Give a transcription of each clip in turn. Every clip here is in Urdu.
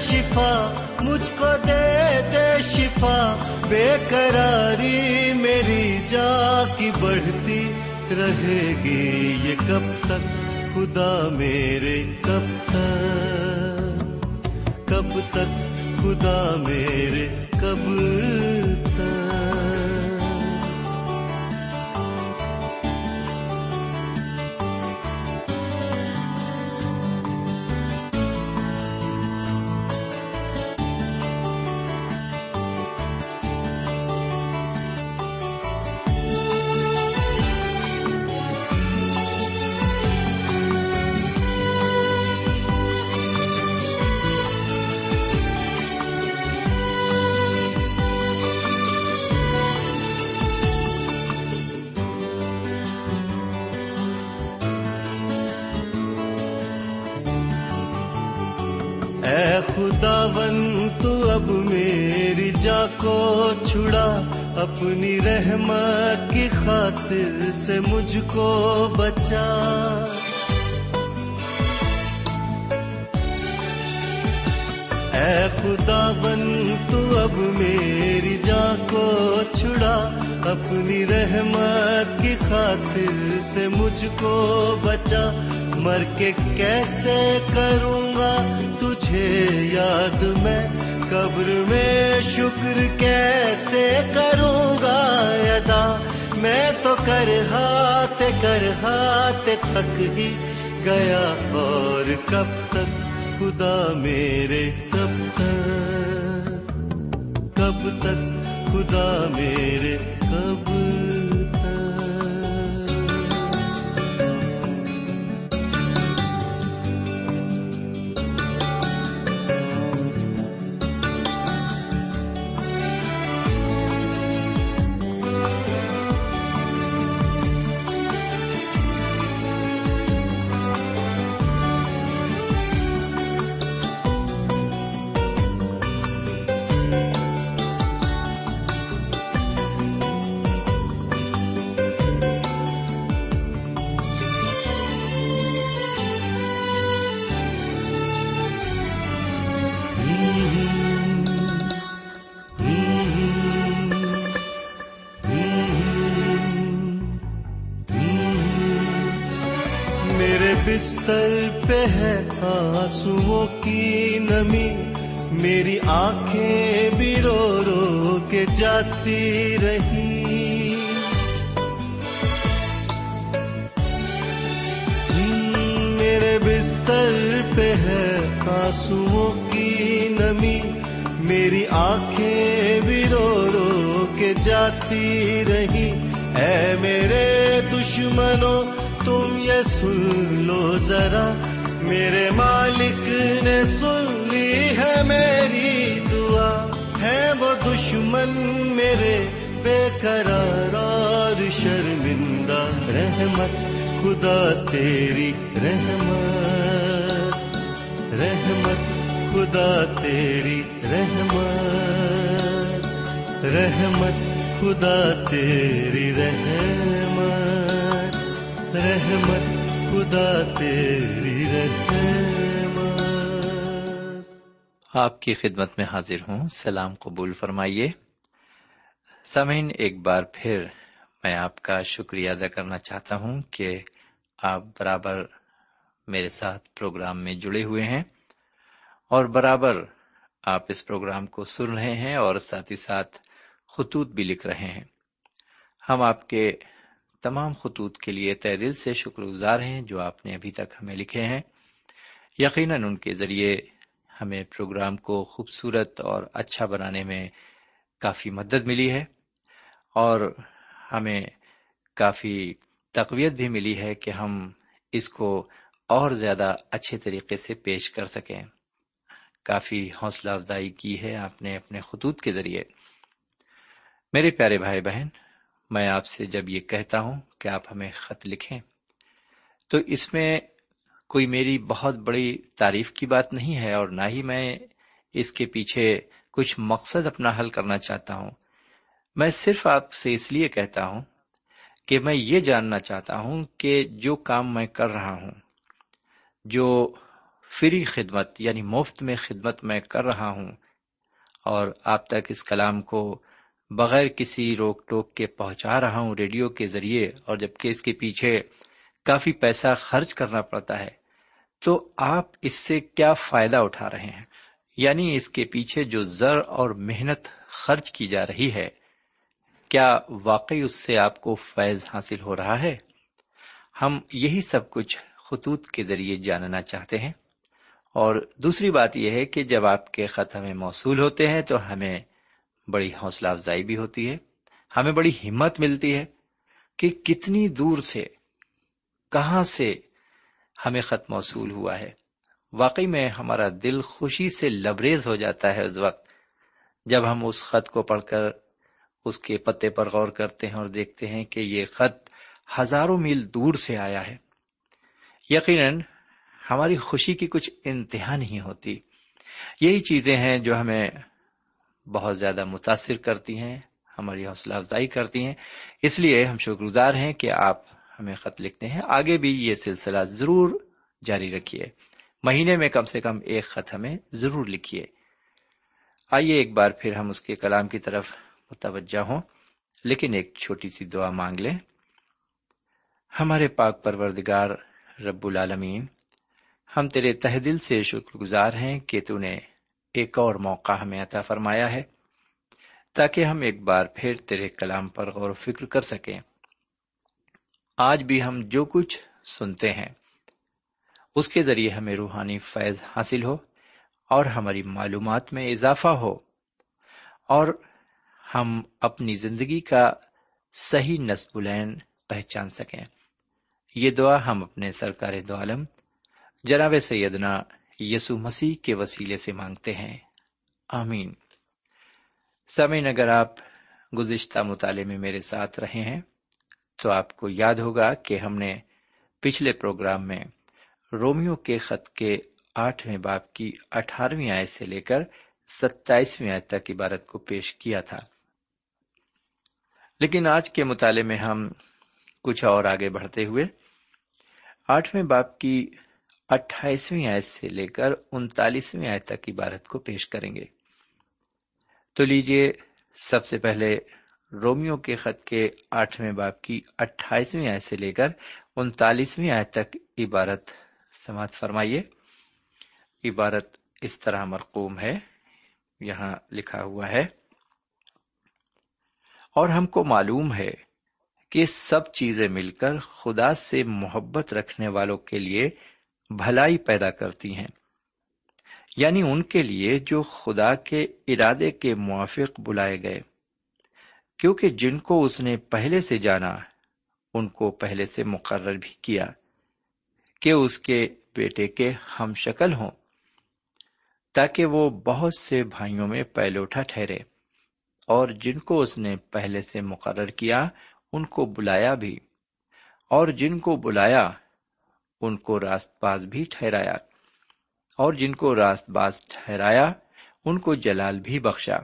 شفا، مجھ کو دے دے شفا۔ بے قراری میری جا کی بڑھتی رہے گی یہ کب تک؟ خدا میرے، کب تک؟ کب تک؟ خدا میرے، کب تک؟ اے خداون، تو اب میری جا کو چھڑا اپنی رحمت کی خاطر سے مجھ کو بچا۔ اے خدا بن تو اب میری جا کو چھڑا اپنی رحمت کی خاطر سے مجھ کو بچا۔ مر کے کیسے کروں؟ گا تجھے یاد میں۔ قبر میں شکر کیسے کروں گا ادا؟ میں تو کر ہاتھ کر ہاتھ تھک ہی گیا اور کب تک؟ خدا میرے، کب تک؟ کب تک؟ خدا میرے، کب بستر پہ ہے آنسوؤں کی نمی، میری آنکھیں بھی رو رو کے جاتی رہی۔ میرے بستر پہ ہے آنسوؤں کی نمی، میری آنکھیں بھی رو رو کے جاتی رہی۔ اے میرے دشمنوں تم یہ سن لو ذرا۔ میرے مالک نے سن لی ہے میری دعا۔ ہے وہ دشمن میرے بے قرار اور شرمندہ۔ رحمت، خدا تیری رحمت۔ رحمت، خدا تیری رحمت۔ رحمت، خدا تیری رحمت۔ رحمت، خدا تیری رحمت۔ آپ کی خدمت میں حاضر ہوں، سلام قبول فرمائیے۔ سامعین، ایک بار پھر میں آپ کا شکریہ ادا کرنا چاہتا ہوں کہ آپ برابر میرے ساتھ پروگرام میں جڑے ہوئے ہیں اور برابر آپ اس پروگرام کو سن رہے ہیں اور ساتھ ہی ساتھ خطوط بھی لکھ رہے ہیں۔ ہم آپ کے تمام خطوط کے لیے تہ دل سے شکر گزار ہیں جو آپ نے ابھی تک ہمیں لکھے ہیں۔ یقیناً ان کے ذریعے ہمیں پروگرام کو خوبصورت اور اچھا بنانے میں کافی مدد ملی ہے اور ہمیں کافی تقویت بھی ملی ہے کہ ہم اس کو اور زیادہ اچھے طریقے سے پیش کر سکیں۔ کافی حوصلہ افزائی کی ہے آپ نے اپنے خطوط کے ذریعے۔ میرے پیارے بھائی بہن میں آپ سے جب یہ کہتا ہوں کہ آپ ہمیں خط لکھیں، تو اس میں کوئی میری بہت بڑی تعریف کی بات نہیں ہے اور نہ ہی میں اس کے پیچھے کچھ مقصد اپنا حل کرنا چاہتا ہوں۔ میں صرف آپ سے اس لیے کہتا ہوں کہ میں یہ جاننا چاہتا ہوں کہ جو کام میں کر رہا ہوں، جو فری خدمت یعنی مفت میں خدمت میں کر رہا ہوں اور آپ تک اس کلام کو بغیر کسی روک ٹوک کے پہنچا رہا ہوں ریڈیو کے ذریعے، اور جبکہ اس کے پیچھے کافی پیسہ خرچ کرنا پڑتا ہے، تو آپ اس سے کیا فائدہ اٹھا رہے ہیں؟ یعنی اس کے پیچھے جو زر اور محنت خرچ کی جا رہی ہے، کیا واقعی اس سے آپ کو فیض حاصل ہو رہا ہے؟ ہم یہی سب کچھ خطوط کے ذریعے جاننا چاہتے ہیں۔ اور دوسری بات یہ ہے کہ جب آپ کے خط ہمیں موصول ہوتے ہیں، تو ہمیں بڑی حوصلہ افزائی بھی ہوتی ہے۔ ہمیں بڑی ہمت ملتی ہے کہ کتنی دور سے، کہاں سے ہمیں خط موصول ہوا ہے۔ واقعی میں ہمارا دل خوشی سے لبریز ہو جاتا ہے اس وقت، جب ہم اس خط کو پڑھ کر اس کے پتے پر غور کرتے ہیں اور دیکھتے ہیں کہ یہ خط ہزاروں میل دور سے آیا ہے۔ یقیناً ہماری خوشی کی کچھ انتہا نہیں ہوتی۔ یہی چیزیں ہیں جو ہمیں بہت زیادہ متاثر کرتی ہیں، ہماری حوصلہ افزائی کرتی ہیں۔ اس لیے ہم شکر گزار ہیں کہ آپ ہمیں خط لکھتے ہیں۔ آگے بھی یہ سلسلہ ضرور جاری رکھیے۔ مہینے میں کم سے کم ایک خط ہمیں ضرور لکھیے۔ آئیے ایک بار پھر ہم اس کے کلام کی طرف متوجہ ہوں۔ لیکن ایک چھوٹی سی دعا مانگ لیں۔ ہمارے پاک پروردگار رب العالمین، ہم تیرے تہ دل سے شکر گزار ہیں کہ تو نے ایک اور موقع ہمیں عطا فرمایا ہے تاکہ ہم ایک بار پھر تیرے کلام پر غور و فکر کر سکیں۔ آج بھی ہم جو کچھ سنتے ہیں، اس کے ذریعے ہمیں روحانی فیض حاصل ہو اور ہماری معلومات میں اضافہ ہو اور ہم اپنی زندگی کا صحیح نصب العین پہچان سکیں۔ یہ دعا ہم اپنے سرکار دو عالم، جناب سیدنا یسو مسیح کے وسیلے سے مانگتے ہیں۔ آمین۔ سمین اگر آپ گزشتہ مطالعے میں میرے ساتھ رہے ہیں، تو آپ کو یاد ہوگا کہ ہم نے پچھلے پروگرام میں رومیو کے خط کے آٹھویں باپ کی اٹھارہویں آیت سے لے کر ستائیسویں آیت تک عبارت کو پیش کیا تھا۔ لیکن آج کے مطالعے میں ہم کچھ اور آگے بڑھتے ہوئے آٹھویں باپ کی اٹھائیسویں آیت سے لے کر انتالیسویں آیت تک عبارت کو پیش کریں گے۔ تو لیجیے سب سے پہلے رومیو کے خط کے آٹھویں باپ کی اٹھائیسویں آیت سے لے کر انتالیسویں آیت تک عبارت سماعت فرمائیے۔ عبارت اس طرح مرقوم ہے، یہاں لکھا ہوا ہے۔ اور ہم کو معلوم ہے کہ سب چیزیں مل کر خدا سے محبت رکھنے والوں کے لیے بھلائی پیدا کرتی ہیں۔ یعنی ان کے لیے جو خدا کے ارادے کے موافق بلائے گئے۔ کیونکہ جن کو اس نے پہلے سے جانا، ان کو پہلے سے مقرر بھی کیا کہ اس کے بیٹے کے ہم شکل ہوں، تاکہ وہ بہت سے بھائیوں میں پہلوٹا ٹھہرے۔ اور جن کو اس نے پہلے سے مقرر کیا، ان کو بلایا بھی۔ اور جن کو بلایا ان کو راست باز بھی ٹھہرایا اور جن کو راست باز ٹھہرایا، ان کو جلال بھی بخشا۔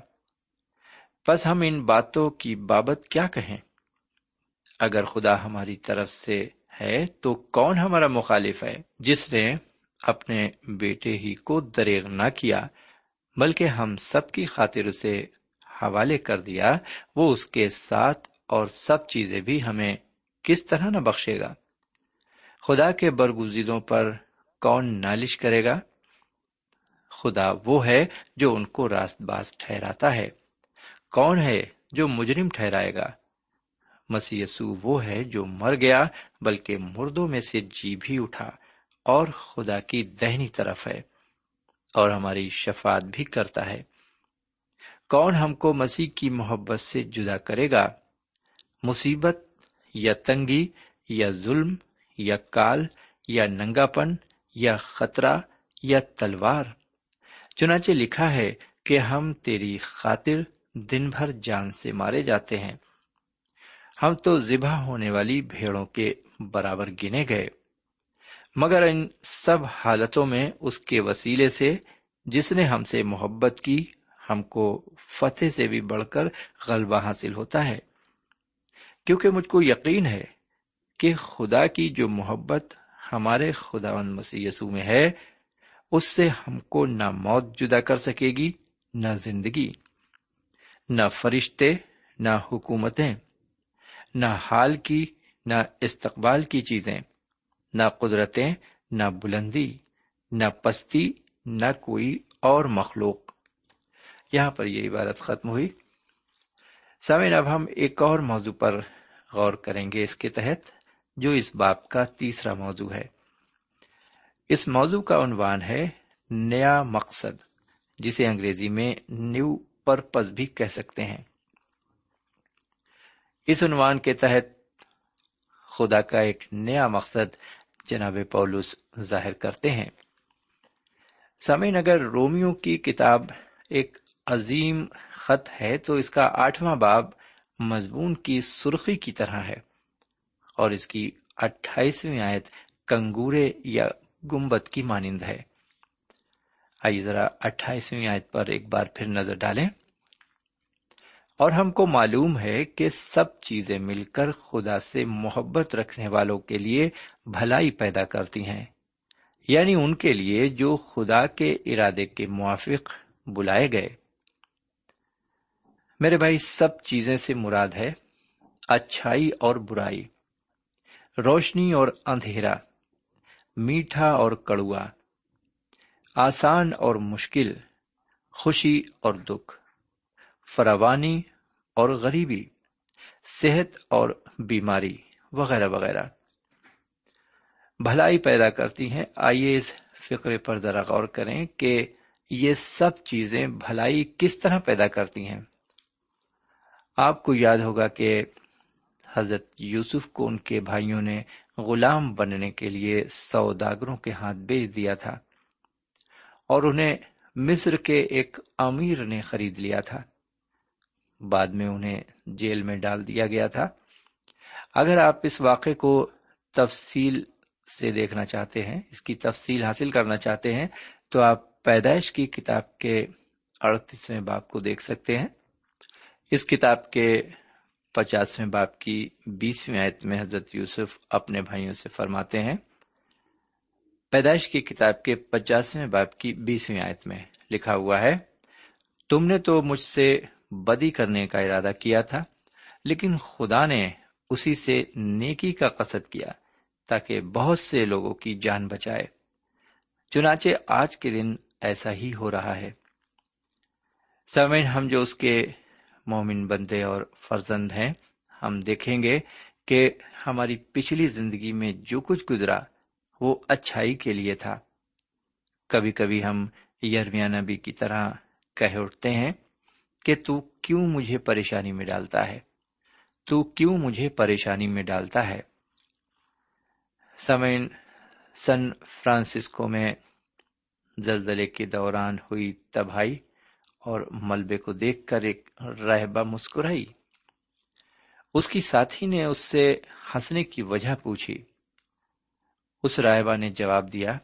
بس ہم ان باتوں کی بابت کیا کہیں؟ اگر خدا ہماری طرف سے ہے تو کون ہمارا مخالف ہے؟ جس نے اپنے بیٹے ہی کو دریغ نہ کیا، بلکہ ہم سب کی خاطر اسے حوالے کر دیا، وہ اس کے ساتھ اور سب چیزیں بھی ہمیں کس طرح نہ بخشے گا؟ خدا کے برگزیدوں پر کون نالش کرے گا؟ خدا وہ ہے جو ان کو راست باز ٹھہراتا ہے۔ کون ہے جو مجرم ٹھہرائے گا؟ مسی وہ ہے جو مر گیا بلکہ مردوں میں سے جی بھی اٹھا اور خدا کی دہنی طرف ہے اور ہماری شفاعت بھی کرتا ہے۔ کون ہم کو مسیح کی محبت سے جدا کرے گا؟ مصیبت یا تنگی یا ظلم یا کال، یا ننگا پن یا خطرہ، یا تلوار۔ چنانچہ لکھا ہے کہ ہم تیری خاطر دن بھر جان سے مارے جاتے ہیں۔ ہم تو ذبح ہونے والی بھیڑوں کے برابر گنے گئے۔ مگر ان سب حالتوں میں اس کے وسیلے سے جس نے ہم سے محبت کی، ہم کو فتح سے بھی بڑھ کر غلبہ حاصل ہوتا ہے۔ کیونکہ مجھ کو یقین ہے کہ خدا کی جو محبت ہمارے خدا مسیح یسو میں ہے، اس سے ہم کو نہ موت جدا کر سکے گی، نہ زندگی، نہ فرشتے، نہ حکومتیں، نہ حال کی، نہ استقبال کی چیزیں، نہ قدرتیں، نہ بلندی، نہ پستی، نہ کوئی اور مخلوق۔ یہاں پر یہ عبارت ختم ہوئی۔ سمین اب ہم ایک اور موضوع پر غور کریں گے۔ اس کے تحت جو اس باپ کا تیسرا موضوع ہے۔ اس موضوع کا عنوان ہے نیا مقصد، جسے انگریزی میں نیو پرپز بھی کہہ سکتے ہیں۔ اس عنوان کے تحت خدا کا ایک نیا مقصد جناب پولس ظاہر کرتے ہیں۔ سمین اگر رومیو کی کتاب ایک عظیم خط ہے، تو اس کا آٹھواں باب مضمون کی سرخی کی طرح ہے۔ اور اس کی اٹھائیسویں آیت کنگورے یا گمبت کی مانند ہے۔ آئیے ذرا اٹھائیسویں آیت پر ایک بار پھر نظر ڈالیں۔ اور ہم کو معلوم ہے کہ سب چیزیں مل کر خدا سے محبت رکھنے والوں کے لیے بھلائی پیدا کرتی ہیں۔ یعنی ان کے لیے جو خدا کے ارادے کے موافق بلائے گئے۔ میرے بھائی، سب چیزیں سے مراد ہے اچھائی اور برائی۔ روشنی اور اندھیرا، میٹھا اور کڑوا، آسان اور مشکل، خوشی اور دکھ، فراوانی اور غریبی، صحت اور بیماری، وغیرہ وغیرہ۔ بھلائی پیدا کرتی ہیں۔ آئیے اس فکرے پر ذرا غور کریں کہ یہ سب چیزیں بھلائی کس طرح پیدا کرتی ہیں۔ آپ کو یاد ہوگا کہ حضرت یوسف کو ان کے بھائیوں نے غلام بننے کے لیے سوداگروں کے ہاتھ بیچ دیا تھا اور انہیں مصر کے ایک امیر نے خرید لیا تھا۔ بعد میں انہیں جیل میں ڈال دیا گیا تھا۔ اگر آپ اس واقعے کو تفصیل سے دیکھنا چاہتے ہیں، اس کی تفصیل حاصل کرنا چاہتے ہیں، تو آپ پیدائش کی کتاب کے اڑتیسویں باپ کو دیکھ سکتے ہیں۔ اس کتاب کے پچاسویں باپ کی بیسویں آیت میں حضرت یوسف اپنے بھائیوں سے فرماتے ہیں، پیدائش کی کتاب کے پچاسویں باپ کی بیسویں آیت میں لکھا ہوا ہے، تم نے تو مجھ سے بدی کرنے کا ارادہ کیا تھا، لیکن خدا نے اسی سے نیکی کا قصد کیا تاکہ بہت سے لوگوں کی جان بچائے۔ چنانچہ آج کے دن ایسا ہی ہو رہا ہے۔ سمین ہم جو اس کے مومن بندے اور فرزند ہیں۔ ہم دیکھیں گے کہ ہماری پچھلی زندگی میں جو کچھ گزرا، وہ اچھائی کے لیے تھا۔ کبھی کبھی ہم یرمیا نبی کی طرح کہہ اٹھتے ہیں کہ تو کیوں مجھے پریشانی میں ڈالتا ہے؟ تو کیوں مجھے پریشانی میں ڈالتا ہے؟ سمین سن فرانسسکو میں زلزلے کے دوران ہوئی تباہی اور ملبے کو دیکھ کر ایک رہبہ مسکرائی۔ اس کی ساتھی نے اس سے ہنسنے کی وجہ پوچھی۔ اس راہبہ نے جواب دیا،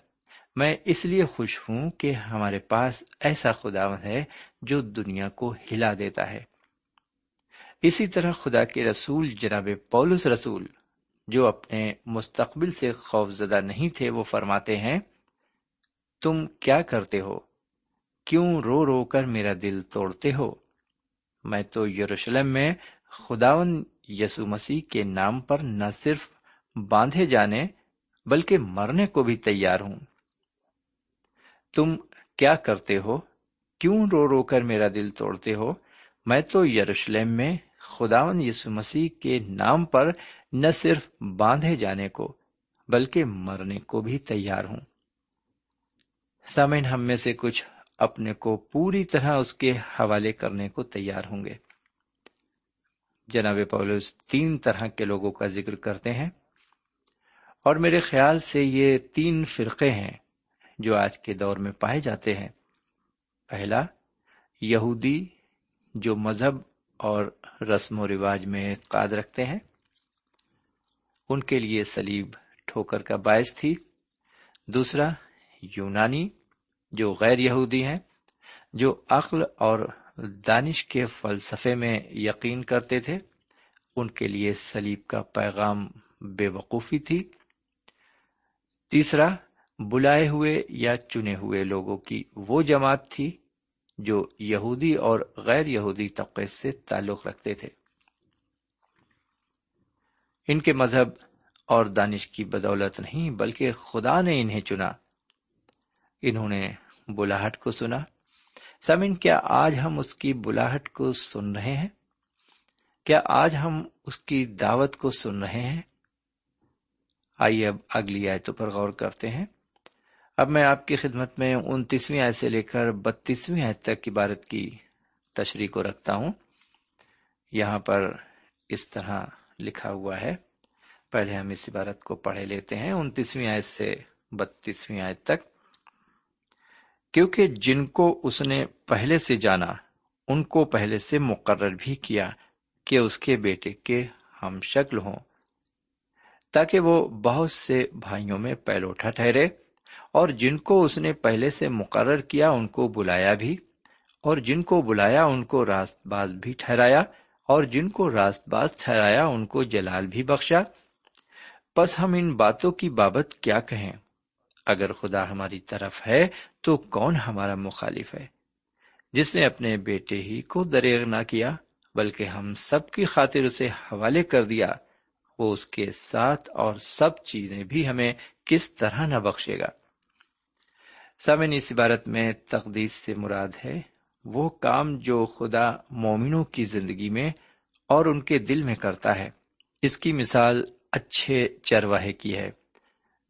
میں اس لیے خوش ہوں کہ ہمارے پاس ایسا خدا ہے جو دنیا کو ہلا دیتا ہے۔ اسی طرح خدا کے رسول جناب پولس رسول، جو اپنے مستقبل سے خوف زدہ نہیں تھے، وہ فرماتے ہیں، تم کیا کرتے ہو؟ کیوں رو رو کر میرا دل توڑتے ہو؟ میں تو یروشلم میں خداون یسو مسیح کے نام پر نہ صرف باندھے جانے بلکہ مرنے کو بھی تیار ہوں۔ تم کیا کرتے ہو؟ کیوں رو رو کر میرا دل توڑتے ہو؟ میں تو یروشلم میں خداون یسو مسیح کے نام پر نہ صرف باندھے جانے کو بلکہ مرنے کو بھی تیار ہوں۔ سامن ہم میں سے کچھ اپنے کو پوری طرح اس کے حوالے کرنے کو تیار ہوں گے۔ جناب پولس، تین طرح کے لوگوں کا ذکر کرتے ہیں۔ اور میرے خیال سے یہ تین فرقے ہیں جو آج کے دور میں پائے جاتے ہیں۔ پہلا، یہودی جو مذہب اور رسم و رواج میں اعتقاد رکھتے ہیں۔ ان کے لیے سلیب ٹھوکر کا باعث تھی۔ دوسرا، یونانی جو غیر یہودی ہیں، جو عقل اور دانش کے فلسفے میں یقین کرتے تھے، ان کے لیے سلیب کا پیغام بے وقوفی تھی۔ تیسرا، بلائے ہوئے یا چنے ہوئے لوگوں کی وہ جماعت تھی جو یہودی اور غیر یہودی طبقے سے تعلق رکھتے تھے۔ ان کے مذہب اور دانش کی بدولت نہیں، بلکہ خدا نے انہیں چنا۔ انہوں نے بلاہٹ کو سنا۔ سمن، کیا آج ہم اس کی بلاہٹ کو سن رہے ہیں؟ کیا آج ہم اس کی دعوت کو سن رہے ہیں؟ آئیے اب اگلی آیتوں پر غور کرتے ہیں۔ اب میں آپ کی خدمت میں انتیسویں آیت سے لے کر بتیسویں آیت تک عبارت کی تشریح کو رکھتا ہوں۔ یہاں پر اس طرح لکھا ہوا ہے۔ پہلے ہم اس عبارت کو پڑھے لیتے ہیں۔ انتیسویں آیت سے بتیسویں آیت تک۔ کیونکہ جن کو اس نے پہلے سے جانا، ان کو پہلے سے مقرر بھی کیا کہ اس کے بیٹے کے ہم شکل ہوں، تاکہ وہ بہت سے بھائیوں میں پیلوٹا ٹھہرے اور جن کو اس نے پہلے سے مقرر کیا، ان کو بلایا بھی، اور جن کو بلایا، ان کو راست باز بھی ٹھہرایا، اور جن کو راست باز ٹھہرایا، ان کو جلال بھی بخشا۔ بس ہم ان باتوں کی بابت کیا کہیں؟ اگر خدا ہماری طرف ہے تو کون ہمارا مخالف ہے؟ جس نے اپنے بیٹے ہی کو دریغ نہ کیا، بلکہ ہم سب کی خاطر اسے حوالے کر دیا، وہ اس کے ساتھ اور سب چیزیں بھی ہمیں کس طرح نہ بخشے گا۔ سمن اس عبارت میں تقدیس سے مراد ہے وہ کام جو خدا مومنوں کی زندگی میں اور ان کے دل میں کرتا ہے۔ اس کی مثال اچھے چرواہے کی ہے۔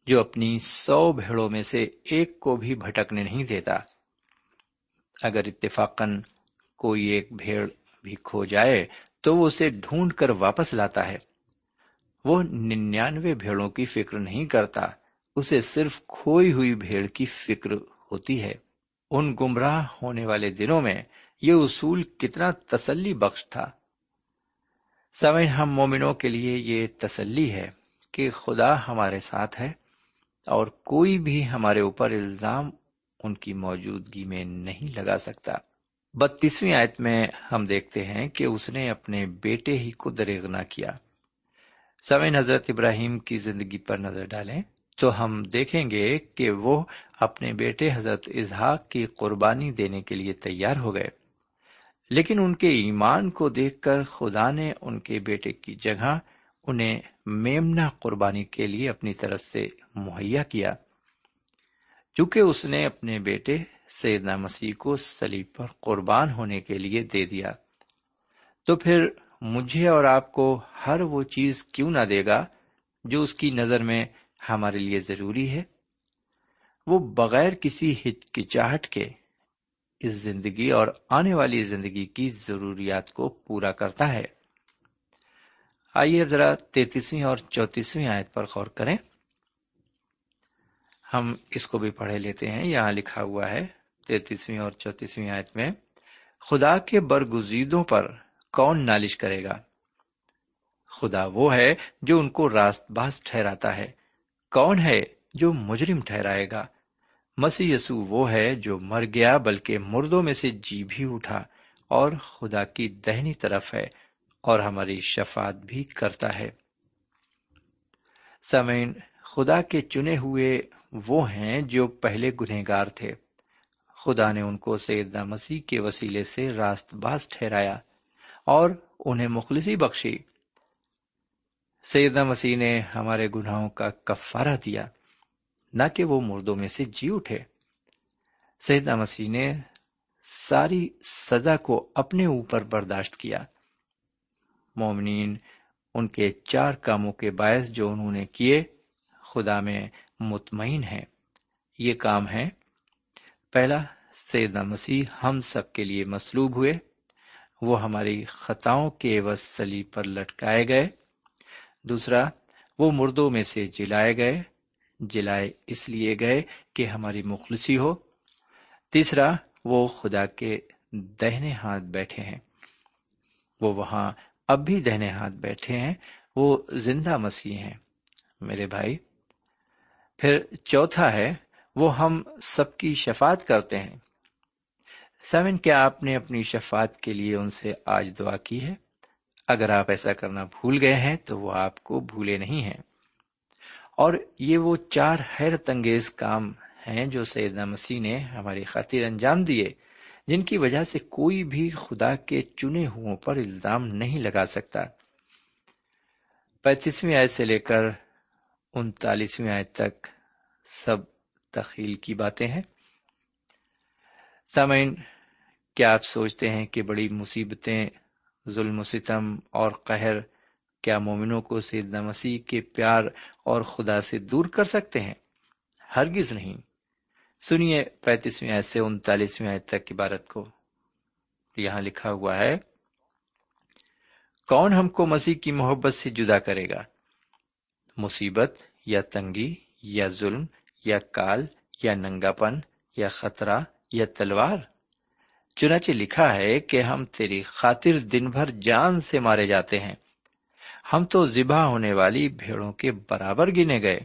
جو اپنی سو بھیڑوں میں سے ایک کو بھی بھٹکنے نہیں دیتا۔ اگر اتفاقن کوئی ایک بھیڑ بھی کھو جائے، تو وہ اسے ڈھونڈ کر واپس لاتا ہے۔ وہ ننانوے بھیڑوں کی فکر نہیں کرتا، اسے صرف کھوئی ہوئی بھیڑ کی فکر ہوتی ہے۔ ان گمراہ ہونے والے دنوں میں یہ اصول کتنا تسلی بخش تھا۔ سمے ہم مومنوں کے لیے یہ تسلی ہے کہ خدا ہمارے ساتھ ہے۔ اور کوئی بھی ہمارے اوپر الزام ان کی موجودگی میں نہیں لگا سکتا۔ بتیسویں آیت میں ہم دیکھتے ہیں کہ اس نے اپنے بیٹے ہی کو دریغ نہ کیا۔ سمے حضرت ابراہیم کی زندگی پر نظر ڈالیں تو ہم دیکھیں گے کہ وہ اپنے بیٹے حضرت اظہاق کی قربانی دینے کے لیے تیار ہو گئے۔ لیکن ان کے ایمان کو دیکھ کر خدا نے ان کے بیٹے کی جگہ انہیں میمنا قربانی کے لیے اپنی طرف سے مہیا کیا۔ چونکہ اس نے اپنے بیٹے سیدنا مسیح کو سلیب پر قربان ہونے کے لیے دے دیا، تو پھر مجھے اور آپ کو ہر وہ چیز کیوں نہ دے گا جو اس کی نظر میں ہمارے لیے ضروری ہے؟ وہ بغیر کسی ہچکچاہٹ کے اس زندگی اور آنے والی زندگی کی ضروریات کو پورا کرتا ہے۔ آئیے ذرا تینتیسویں اور چوتیسویں آیت پر غور کریں۔ ہم اس کو بھی پڑھے لیتے ہیں۔ یہاں لکھا ہوا ہے تینتیسویں اور چوتیسویں آیت میں، خدا کے برگزیدوں پر کون نالش کرے گا؟ خدا وہ ہے جو ان کو راست باز ٹھہراتا ہے۔ کون ہے جو مجرم ٹھہرائے گا؟ مسیح یسو وہ ہے جو مر گیا بلکہ مردوں میں سے جی بھی اٹھا اور خدا کی دہنی طرف ہے اور ہماری شفات بھی کرتا ہے۔ سمین خدا کے چنے ہوئے وہ ہیں جو پہلے گنہگار تھے۔ خدا نے ان کو سیدنا مسیح کے وسیلے سے راست باز ٹھہرایا اور انہیں مخلصی بخشی۔ سیدنا مسیح نے ہمارے گناہوں کا کفارہ دیا، نہ کہ وہ مردوں میں سے جی اٹھے۔ سیدنا مسیح نے ساری سزا کو اپنے اوپر برداشت کیا۔ مومنین ان کے چار کاموں کے باعث جو انہوں نے کیے، خدا میں مطمئن ہے یہ کام ہے پہلا، سیدنا مسیح ہم سب کے لیے مسلوب ہوئے۔ وہ ہماری خطاؤں کے وسلی پر لٹکائے گئے۔ دوسرا، وہ مردوں میں سے جلائے گئے۔ جلائے اس لیے گئے کہ ہماری مخلصی ہو۔ تیسرا، وہ خدا کے دہنے ہاتھ بیٹھے ہیں۔ وہ وہاں اب بھی دہنے ہاتھ بیٹھے ہیں۔ وہ زندہ مسیح ہیں۔ میرے بھائی پھر چوتھا ہے، وہ ہم سب کی شفات کرتے ہیں۔ سیون، کیا آپ نے اپنی شفات کے لیے ان سے آج دعا کی ہے؟ اگر آپ ایسا کرنا بھول گئے ہیں تو وہ آپ کو بھولے نہیں ہیں۔ اور یہ وہ چار حیرت انگیز کام ہیں جو سیدنا مسیح نے ہماری خاطر انجام دیے، جن کی وجہ سے کوئی بھی خدا کے چنے ہو پر الزام نہیں لگا سکتا۔ پینتیسویں آیت سے لے کر انتالیسویں آیت تک سب تخیل کی باتیں ہیں۔ سامعین، کیا آپ سوچتے ہیں کہ بڑی مصیبتیں، ظلم و ستم اور قہر کیا مومنوں کو سیدنا مسیح کے پیار اور خدا سے دور کر سکتے ہیں؟ ہرگز نہیں۔ سنیے پینتیسویں آیت سے انتالیسویں آیت تک کی بارت کو۔ یہاں لکھا ہوا ہے، کون ہم کو مسیح کی محبت سے جدا کرے گا؟ مصیبت یا تنگی یا ظلم یا کال یا ننگا پن یا خطرہ یا تلوار۔ چنانچہ لکھا ہے کہ ہم تیری خاطر دن بھر جان سے مارے جاتے ہیں۔ ہم تو ذبح ہونے والی بھیڑوں کے برابر گنے گئے۔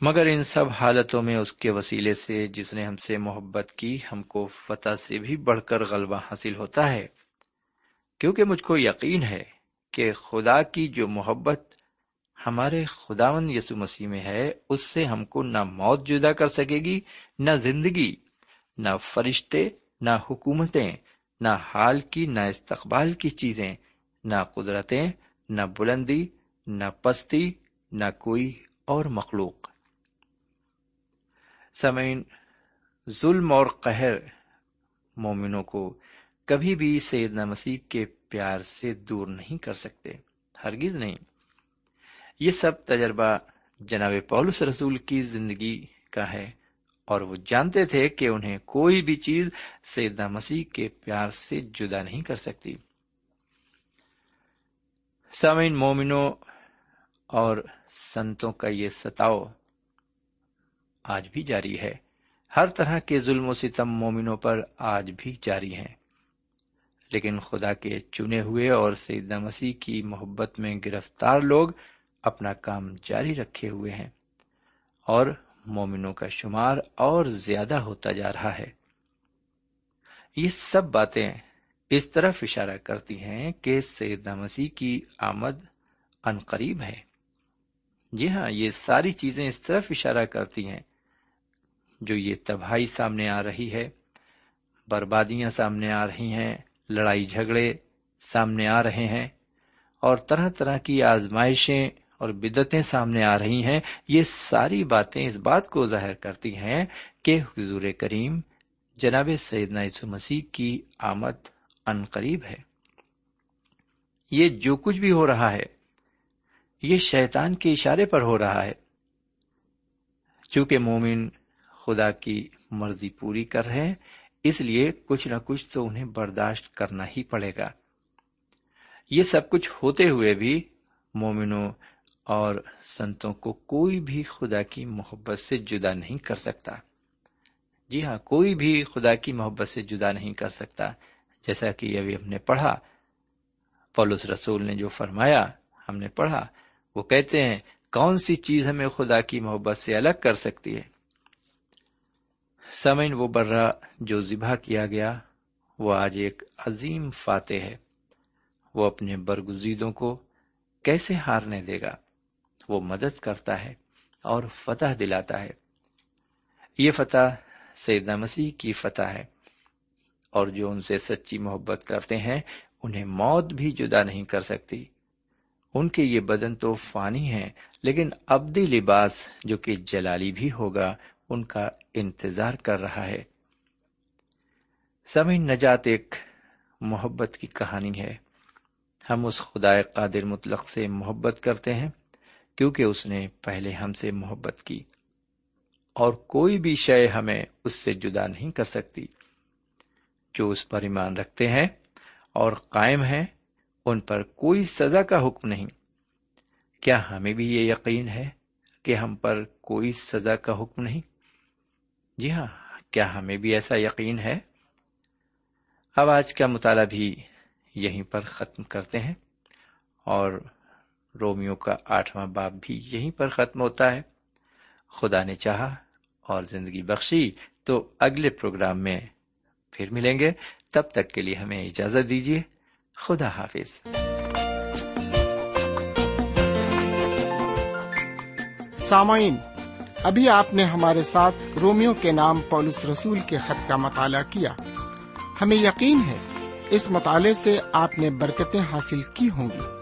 مگر ان سب حالتوں میں اس کے وسیلے سے جس نے ہم سے محبت کی، ہم کو فتح سے بھی بڑھ کر غلبہ حاصل ہوتا ہے۔ کیونکہ مجھ کو یقین ہے کہ خدا کی جو محبت ہمارے خداون یسو مسیح میں ہے، اس سے ہم کو نہ موت جدا کر سکے گی، نہ زندگی، نہ فرشتے، نہ حکومتیں، نہ حال کی، نہ استقبال کی چیزیں، نہ قدرتیں، نہ بلندی، نہ پستی، نہ کوئی اور مخلوق۔ سمعین ظلم اور قہر مومنوں کو کبھی بھی سیدنا مسیح کے پیار سے دور نہیں کر سکتے، ہرگز نہیں۔ یہ سب تجربہ جناب پولس رسول کی زندگی کا ہے اور وہ جانتے تھے کہ انہیں کوئی بھی چیز سیدنا مسیح کے پیار سے جدا نہیں کر سکتی۔ سامعین مومنوں اور سنتوں کا یہ ستاؤ آج بھی جاری ہے۔ ہر طرح کے ظلم و ستم مومنوں پر آج بھی جاری ہیں۔ لیکن خدا کے چنے ہوئے اور سیدنا مسیح کی محبت میں گرفتار لوگ اپنا کام جاری رکھے ہوئے ہیں اور مومنوں کا شمار اور زیادہ ہوتا جا رہا ہے۔ یہ سب باتیں اس طرف اشارہ کرتی ہیں کہ سیدنا مسیح کی آمد ان قریب ہے۔ جی ہاں یہ ساری چیزیں اس طرف اشارہ کرتی ہیں۔ جو یہ تباہی سامنے آ رہی ہے، بربادیاں سامنے آ رہی ہیں، لڑائی جھگڑے سامنے آ رہے ہیں اور طرح طرح کی آزمائشیں اور بدتیں سامنے آ رہی ہیں، یہ ساری باتیں اس بات کو ظاہر کرتی ہیں کہ حضور کریم جناب سیدنا یسو مسیح کی آمد ان قریب ہے۔ یہ جو کچھ بھی ہو رہا ہے، یہ شیطان کے اشارے پر ہو رہا ہے۔ چونکہ مومن خدا کی مرضی پوری کر رہے ہیں، اس لیے کچھ نہ کچھ تو انہیں برداشت کرنا ہی پڑے گا۔ یہ سب کچھ ہوتے ہوئے بھی مومنوں اور سنتوں کو کوئی بھی خدا کی محبت سے جدا نہیں کر سکتا۔ جی ہاں کوئی بھی خدا کی محبت سے جدا نہیں کر سکتا۔ جیسا کہ ابھی ہم نے پڑھا، پولس رسول نے جو فرمایا، ہم نے پڑھا، وہ کہتے ہیں، کون سی چیز ہمیں خدا کی محبت سے الگ کر سکتی ہے؟ سمن وہ برا جو ذبح کیا گیا، وہ آج ایک عظیم فاتح ہے۔ وہ اپنے برگزیدوں کو کیسے ہارنے دے گا؟ وہ مدد کرتا ہے اور فتح دلاتا ہے۔ یہ فتح سیدنا مسیح کی فتح ہے۔ اور جو ان سے سچی محبت کرتے ہیں، انہیں موت بھی جدا نہیں کر سکتی۔ ان کے یہ بدن تو فانی ہیں، لیکن ابدی لباس جو کہ جلالی بھی ہوگا، ان کا انتظار کر رہا ہے۔ سمین نجات ایک محبت کی کہانی ہے۔ ہم اس خدا قادر مطلق سے محبت کرتے ہیں۔ کیونکہ اس نے پہلے ہم سے محبت کی اور کوئی بھی شے ہمیں اس سے جدا نہیں کر سکتی۔ جو اس پر ایمان رکھتے ہیں اور قائم ہیں، ان پر کوئی سزا کا حکم نہیں۔ کیا ہمیں بھی یہ یقین ہے کہ ہم پر کوئی سزا کا حکم نہیں؟ جی ہاں کیا ہمیں بھی ایسا یقین ہے؟ اب آج کا مطالعہ بھی یہیں پر ختم کرتے ہیں اور رومیو کا آٹھواں باپ بھی یہیں پر ختم ہوتا ہے۔ خدا نے چاہا اور زندگی بخشی تو اگلے پروگرام میں پھر ملیں گے۔ تب تک کے لیے ہمیں اجازت دیجیے۔ خدا حافظ۔ سامعین، ابھی آپ نے ہمارے ساتھ رومیو کے نام پولس رسول کے خط کا مطالعہ کیا۔ ہمیں یقین ہے اس مطالعے سے آپ نے برکتیں حاصل کی ہوں گی۔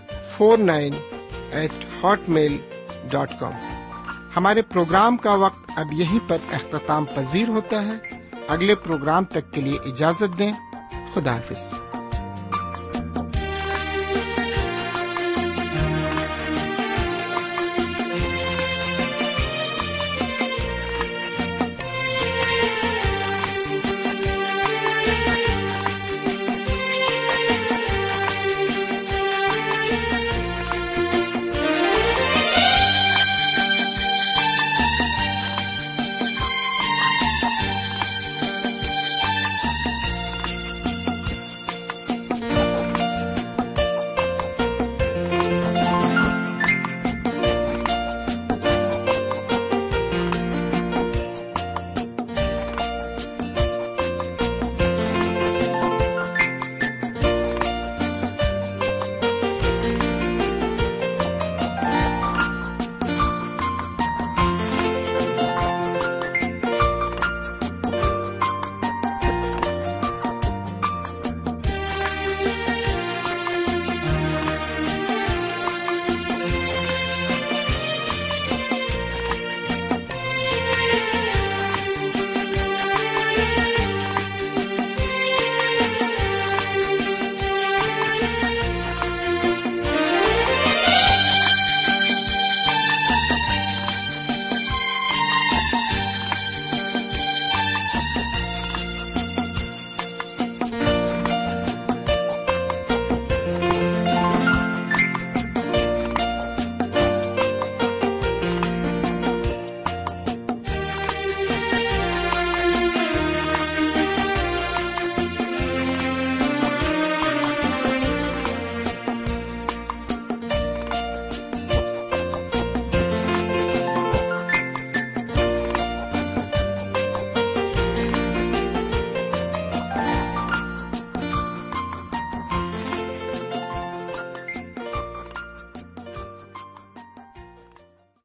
four nine eight Hotmail dot com ہمارے پروگرام کا وقت اب یہیں پر اختتام پذیر ہوتا ہے۔ اگلے پروگرام تک کے لیے اجازت دیں۔ خدا حافظ۔